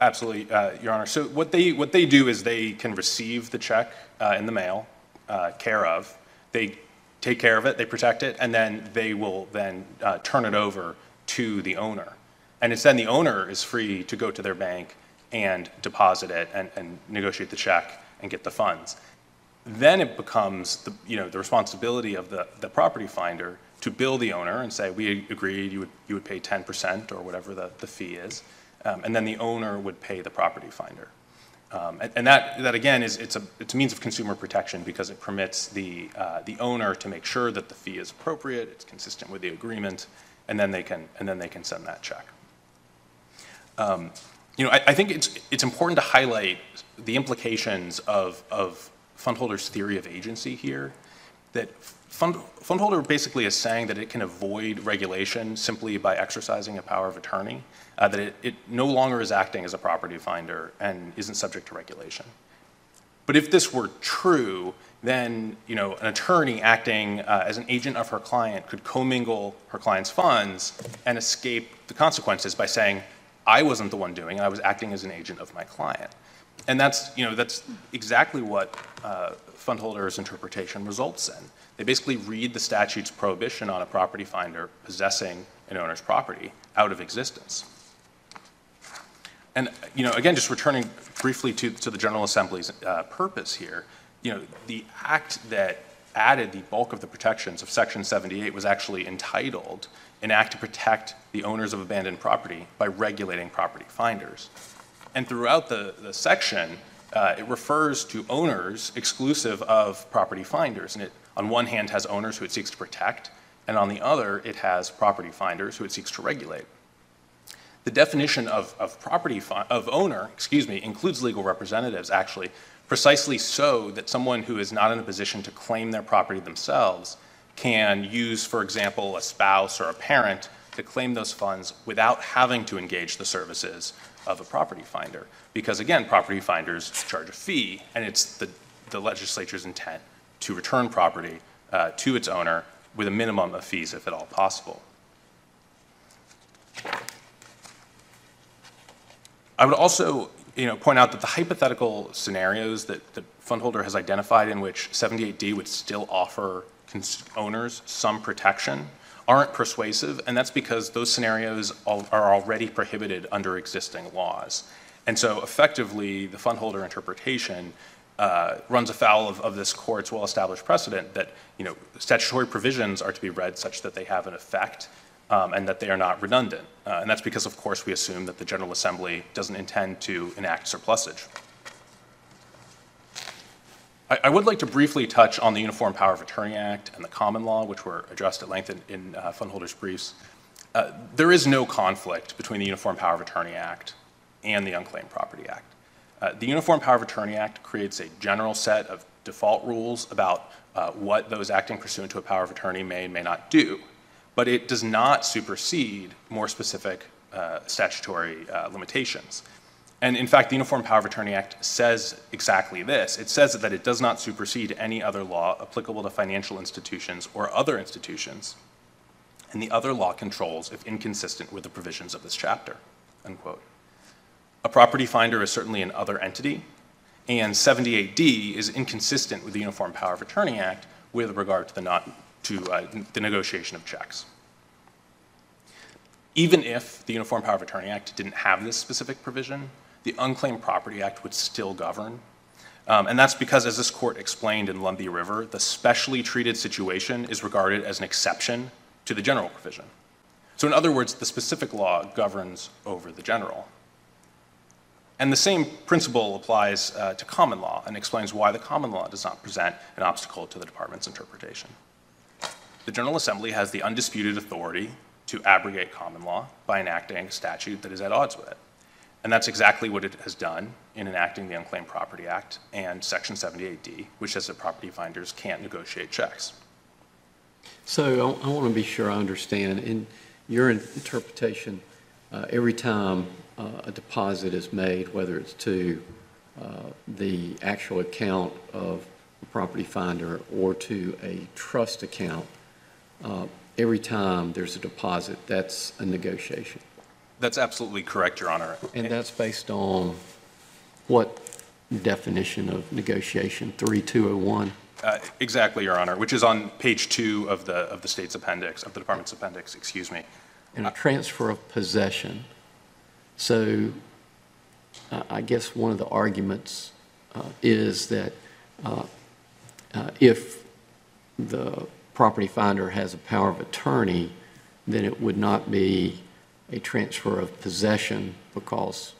Absolutely, uh, Your Honor. So what they, what they do is they can receive the check uh, in the mail, uh, care of. They take care of it, they protect it, and then they will then uh, turn it over to the owner. And it's then the owner is free to go to their bank and deposit it and, and negotiate the check and get the funds. Then it becomes the, you know, the responsibility of the, the property finder to bill the owner and say, we agreed you would, you would pay 10% or whatever the, the fee is. Um, and then the owner would pay the property finder. Um, and, and that, that again is, it's a, it's a means of consumer protection because it permits the, uh, the owner to make sure that the fee is appropriate, it's consistent with the agreement, and then they can, and then they can send that check. Um, you know, I, I think it's, it's important to highlight the implications of, of fundholders' theory of agency here, that fund, fundholder basically is saying that it can avoid regulation simply by exercising a power of attorney, uh, that it, it no longer is acting as a property finder and isn't subject to regulation. But if this were true, then you know an attorney acting uh, as an agent of her client could commingle her client's funds and escape the consequences by saying, "I wasn't the one doing it; I was acting as an agent of my client." And that's you know that's exactly what uh, fundholders' interpretation results in. They basically read the statute's prohibition on a property finder possessing an owner's property out of existence. And, you know, again, just returning briefly to, to the General Assembly's uh, purpose here, you know, the act that added the bulk of the protections of Section 78 was actually entitled an act to protect the owners of abandoned property by regulating property finders. And throughout the, the section, uh, it refers to owners exclusive of property finders. And it, on one hand, has owners who it seeks to protect, and on the other, it has property finders who it seeks to regulate. The definition of, of property of owner, excuse me, includes legal representatives actually, precisely so that someone who is not in a position to claim their property themselves can use, for example, a spouse or a parent to claim those funds without having to engage the services of a property finder. Because again, property finders charge a fee, and it's the, the legislature's intent to return property uh, to its owner with a minimum of fees, if at all possible. I would also, you know, point out that the hypothetical scenarios that the fundholder has identified in which 78D would still offer owners some protection aren't persuasive, and that's because those scenarios are already prohibited under existing laws. And so effectively, the fundholder interpretation uh, runs afoul of, of this court's well-established precedent that, you know, statutory provisions are to be read such that they have an effect um, and that they are not redundant. Uh, and that's because, of course, we assume that the General Assembly doesn't intend to enact surplusage. I, I would like to briefly touch on the Uniform Power of Attorney Act and the common law, which were addressed at length in, in uh, fundholders' briefs. Uh, there is no conflict between the Uniform Power of Attorney Act and the Unclaimed Property Act. Uh, the Uniform Power of Attorney Act creates a general set of default rules about uh, what those acting pursuant to a power of attorney may and may not do but it does not supersede more specific uh, statutory uh, limitations. And in fact, the Uniform Power of Attorney Act says exactly this. It says that it does not supersede any other law applicable to financial institutions or other institutions, and the other law controls if inconsistent with the provisions of this chapter. Unquote. A property finder is certainly an other entity, and 78D is inconsistent with the Uniform Power of Attorney Act with regard to the not to uh, the negotiation of checks. Even if the Uniform Power of Attorney Act didn't have this specific provision, the Unclaimed Property Act would still govern. Um, and that's because, as this court explained in Lumbee River, the specially treated situation is regarded as an exception to the general provision. So, in other words, the specific law governs over the general. And the same principle applies uh, to common law and explains why the common law does not present an obstacle to the department's interpretation. The General Assembly has the undisputed authority to abrogate common law by enacting a statute that is at odds with it. And that's exactly what it has done in enacting the Unclaimed Property Act and Section 78D, which says that property finders can't negotiate checks. So I, I want to be sure I understand. In your interpretation, uh, every time uh, a deposit is made, whether it's to uh, the actual account of a property finder or to a trust account, uh, every time there's a deposit, that's a negotiation. That's absolutely correct, Your Honor. And that's based on what definition of negotiation? 3201? Uh, Exactly, Your Honor, which is on page two of the, of the state's appendix, of the department's appendix, excuse me. And a transfer of possession. So uh, I guess one of the arguments uh, is that uh, uh, if the property finder has a power of attorney, then it would not be a transfer of possession because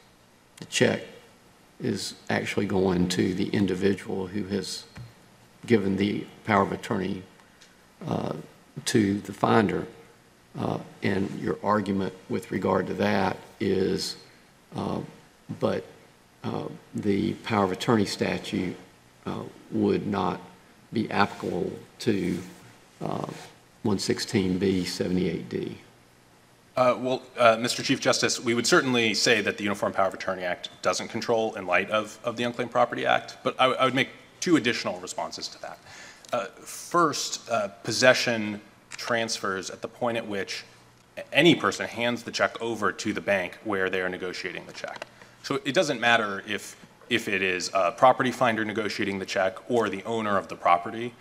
the check is actually going to the individual who has given the power of attorney uh, to the finder. Uh, And your argument with regard to that is, uh, but uh, the power of attorney statute uh, would not be applicable to uh, 116B 78D. Uh, Well, uh, Mr. Chief Justice, we would certainly say that the Uniform Power of Attorney Act doesn't control in light of, of the Unclaimed Property Act, but I would make two additional responses to that. Uh, First, uh, possession transfers at the point at which any person hands the check over to the bank where they are negotiating the check. So it doesn't matter if, if it is a property finder negotiating the check or the owner of the property.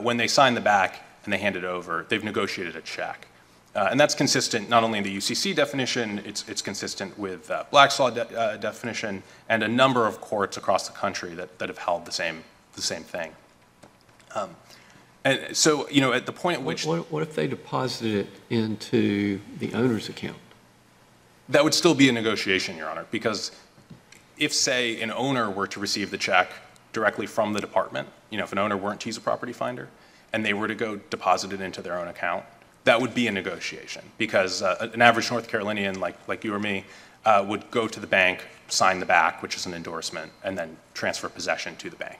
When they sign the back and they hand it over, they've negotiated a check. Uh, And that's consistent not only in the UCC definition, it's, it's consistent with uh, Black's Law de- uh, definition and a number of courts across the country that, that have held the same, the same thing. Um, And so, you know, at the point at which, What what if they deposited it into the owner's account? that would still be a negotiation, Your Honor, because if, say, an owner were to receive the check directly from the department, you know, if an owner weren't to use a property finder, and they were to go deposit it into their own account, that would be a negotiation, because uh, an average North Carolinian, like, like you or me, uh, would go to the bank, sign the back, which is an endorsement, and then transfer possession to the bank.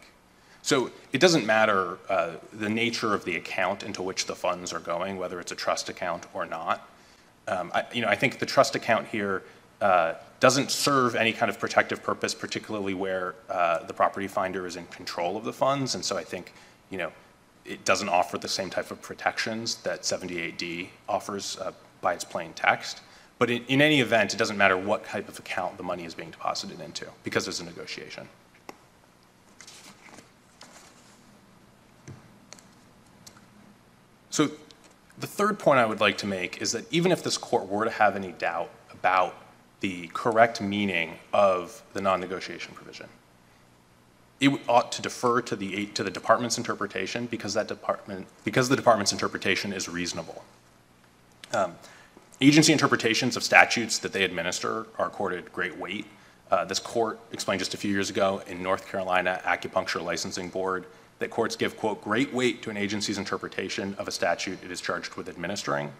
So it doesn't matter uh, the nature of the account into which the funds are going, whether it's a trust account or not. Um, I, you know, I think the trust account here uh, doesn't serve any kind of protective purpose, particularly where uh, the property finder is in control of the funds. And so I think, you know, it doesn't offer the same type of protections that 78D offers uh, by its plain text. But in, in any event, it doesn't matter what type of account the money is being deposited into because there's a negotiation. So the third point I would like to make is that even if this court were to have any doubt about the correct meaning of the non-negotiation provision, it ought to defer to the, to the department's interpretation because that department, because the department's interpretation is reasonable. Um, Agency interpretations of statutes that they administer are accorded great weight. Uh, This court explained just a few years ago in North Carolina Acupuncture Licensing Board that courts give, quote, "great weight to an agency's interpretation of a statute it is charged with administering."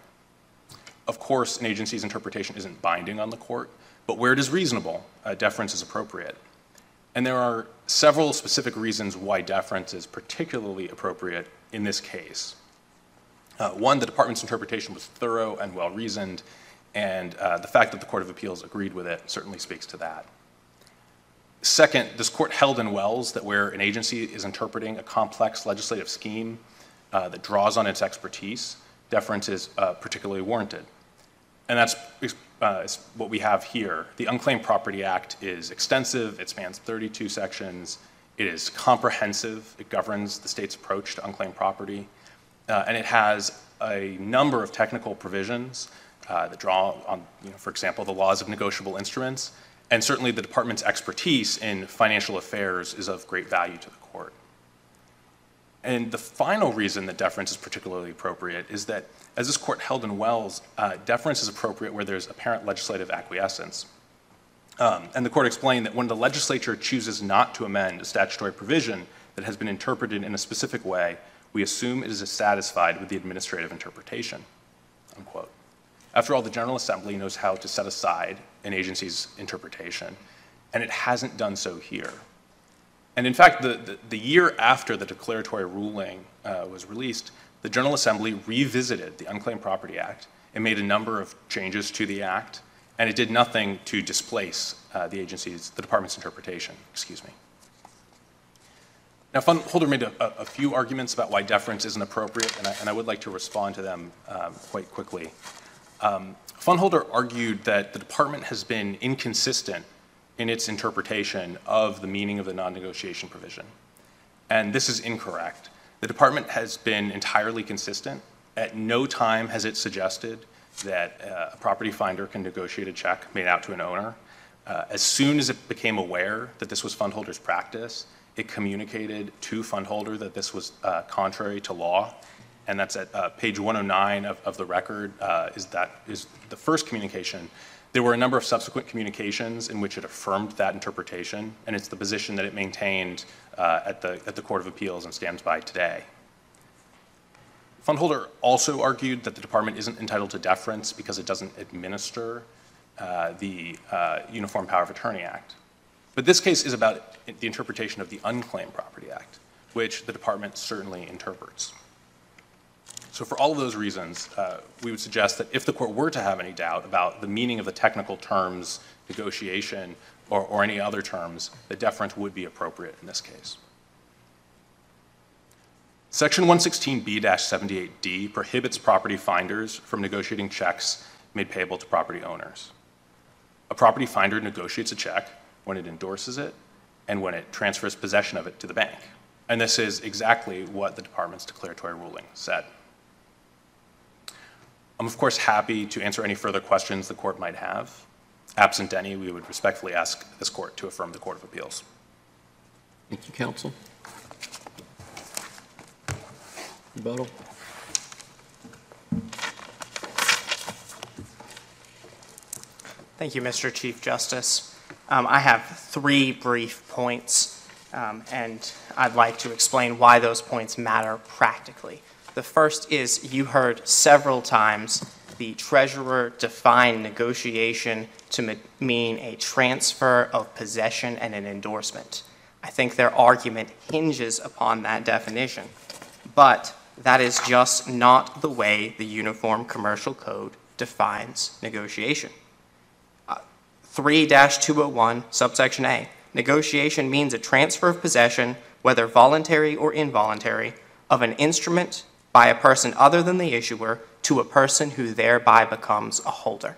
Of course, an agency's interpretation isn't binding on the court, but where it is reasonable, uh, deference is appropriate. And there are several specific reasons why deference is particularly appropriate in this case. Uh, One, the department's interpretation was thorough and well-reasoned, and uh, the fact that the Court of Appeals agreed with it certainly speaks to that. Second, this court held in Wells that where an agency is interpreting a complex legislative scheme uh, that draws on its expertise, deference is uh, particularly warranted. And that's uh, is what we have here. The Unclaimed Property Act is extensive, it spans 32 sections, it is comprehensive, it governs the state's approach to unclaimed property, uh, and it has a number of technical provisions uh, that draw on, you know, for example, the laws of negotiable instruments, and certainly the department's expertise in financial affairs is of great value to the court. And the final reason that deference is particularly appropriate is that, as this court held in Wells, uh, deference is appropriate where there's apparent legislative acquiescence. Um, and the court explained that when the legislature chooses not to amend a statutory provision that has been interpreted in a specific way, we assume it is satisfied with the administrative interpretation. Unquote. After all, the General Assembly knows how to set aside an agency's interpretation, and it hasn't done so here. And in fact, the, the, the year after the declaratory ruling uh, was released, the General Assembly revisited the Unclaimed Property Act and made a number of changes to the act, and it did nothing to displace uh, the agency's, the department's interpretation, excuse me. Now, Fundholder made a, a, few arguments about why deference isn't appropriate, and I, and I would like to respond to them um, quite quickly. Um, argued that the department has been inconsistent in its interpretation of the meaning of the non-negotiation provision. And this is incorrect. The department has been entirely consistent. At no time has it suggested that uh, a property finder can negotiate a check made out to an owner. Uh, As soon as it became aware that this was fundholder's practice, it communicated to fundholder that this was uh, contrary to law. And that's at uh, page 109 of, of the record, uh, is that, is the first communication. There were a number of subsequent communications in which it affirmed that interpretation, and it's the position that it maintained uh, at the, at the Court of Appeals and stands by today. Fundholder also argued that the department isn't entitled to deference because it doesn't administer uh, the uh, Uniform Power of Attorney Act. But this case is about the interpretation of the Unclaimed Property Act, which the department certainly interprets. So for all of those reasons, uh, we would suggest that if the court were to have any doubt about the meaning of the technical terms, negotiation, or, or any other terms, the deference would be appropriate in this case. Section 116B-78D prohibits property finders from negotiating checks made payable to property owners. A property finder negotiates a check when it endorses it and when it transfers possession of it to the bank. And this is exactly what the department's declaratory ruling said. I'm, of course, happy to answer any further questions the court might have. Absent any, we would respectfully ask this court to affirm the Court of Appeals. Thank you, counsel. Rebuttal? Thank you, Mr. Chief Justice. Um, I have three brief points, um, and I'd like to explain why those points matter practically. The first is you heard several times the treasurer define negotiation to me- mean a transfer of possession and an endorsement. I think their argument hinges upon that definition. But that is just not the way the Uniform Commercial Code defines negotiation. Uh, 3 201, subsection A. Negotiation means a transfer of possession, whether voluntary or involuntary, of an instrument by a person other than the issuer to a person who thereby becomes a holder.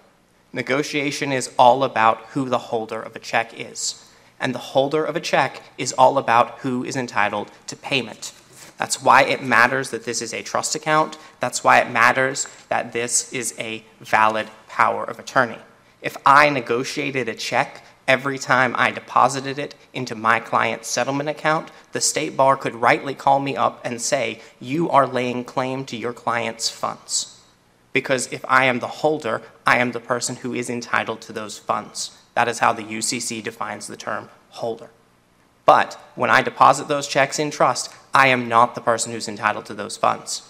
Negotiation is all about who the holder of a check is. And the holder of a check is all about who is entitled to payment. That's why it matters that this is a trust account. That's why it matters that this is a valid power of attorney. If I negotiated a check every time I deposited it into my client's settlement account, the state bar could rightly call me up and say, You are laying claim to your client's funds. Because if I am the holder, I am the person who is entitled to those funds. That is how the UCC defines the term holder. But when I deposit those checks in trust, I am not the person who's entitled to those funds.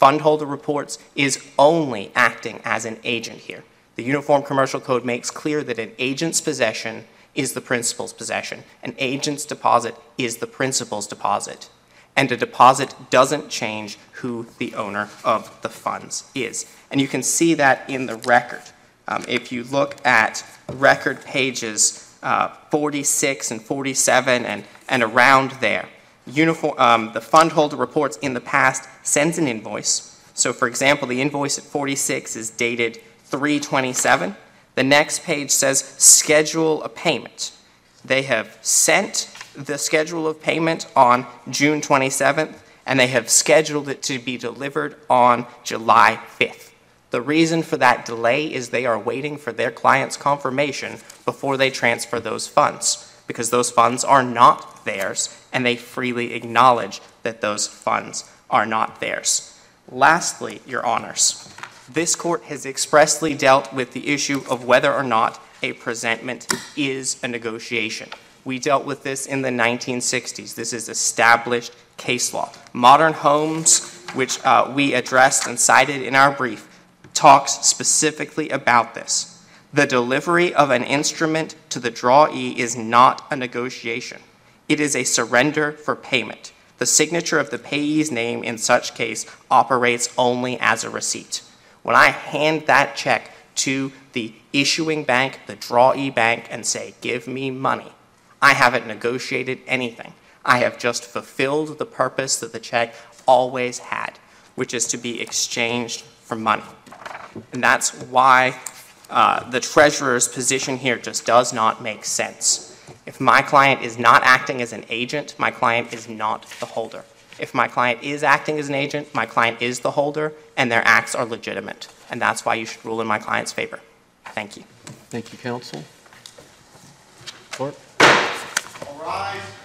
Fundholder reports is only acting as an agent here. The Uniform Commercial Code makes clear that an agent's possession is the principal's possession. An agent's deposit is the principal's deposit. And a deposit doesn't change who the owner of the funds is. And you can see that in the record. Um, if you look at record pages uh, 46 and 47 and, and around there, uniform, um, the fund holder reports in the past sends an invoice. So, for example, the invoice at 46 is dated 327. The next page says schedule a payment. They have sent the schedule of payment on June 27th, and they have scheduled it to be delivered on July 5th. The reason for that delay is they are waiting for their client's confirmation before they transfer those funds, because those funds are not theirs, and they freely acknowledge that those funds are not theirs. Lastly, Your Honors, this court has expressly dealt with the issue of whether or not a presentment is a negotiation. We dealt with this in the 1960s. This is established case law. Modern Homes, which uh, we addressed and cited in our brief, talks specifically about this. The delivery of an instrument to the drawee is not a negotiation. It is a surrender for payment. The signature of the payee's name in such case operates only as a receipt. When I hand that check to the issuing bank, the drawee bank, and say, give me money, I haven't negotiated anything. I have just fulfilled the purpose that the check always had, which is to be exchanged for money. And that's why uh, the treasurer's position here just does not make sense. If my client is not acting as an agent, my client is not the holder. If my client is acting as an agent, my client is the holder, and their acts are legitimate. And that's why you should rule in my client's favor. Thank you. Thank you, counsel. Clerk? Rise.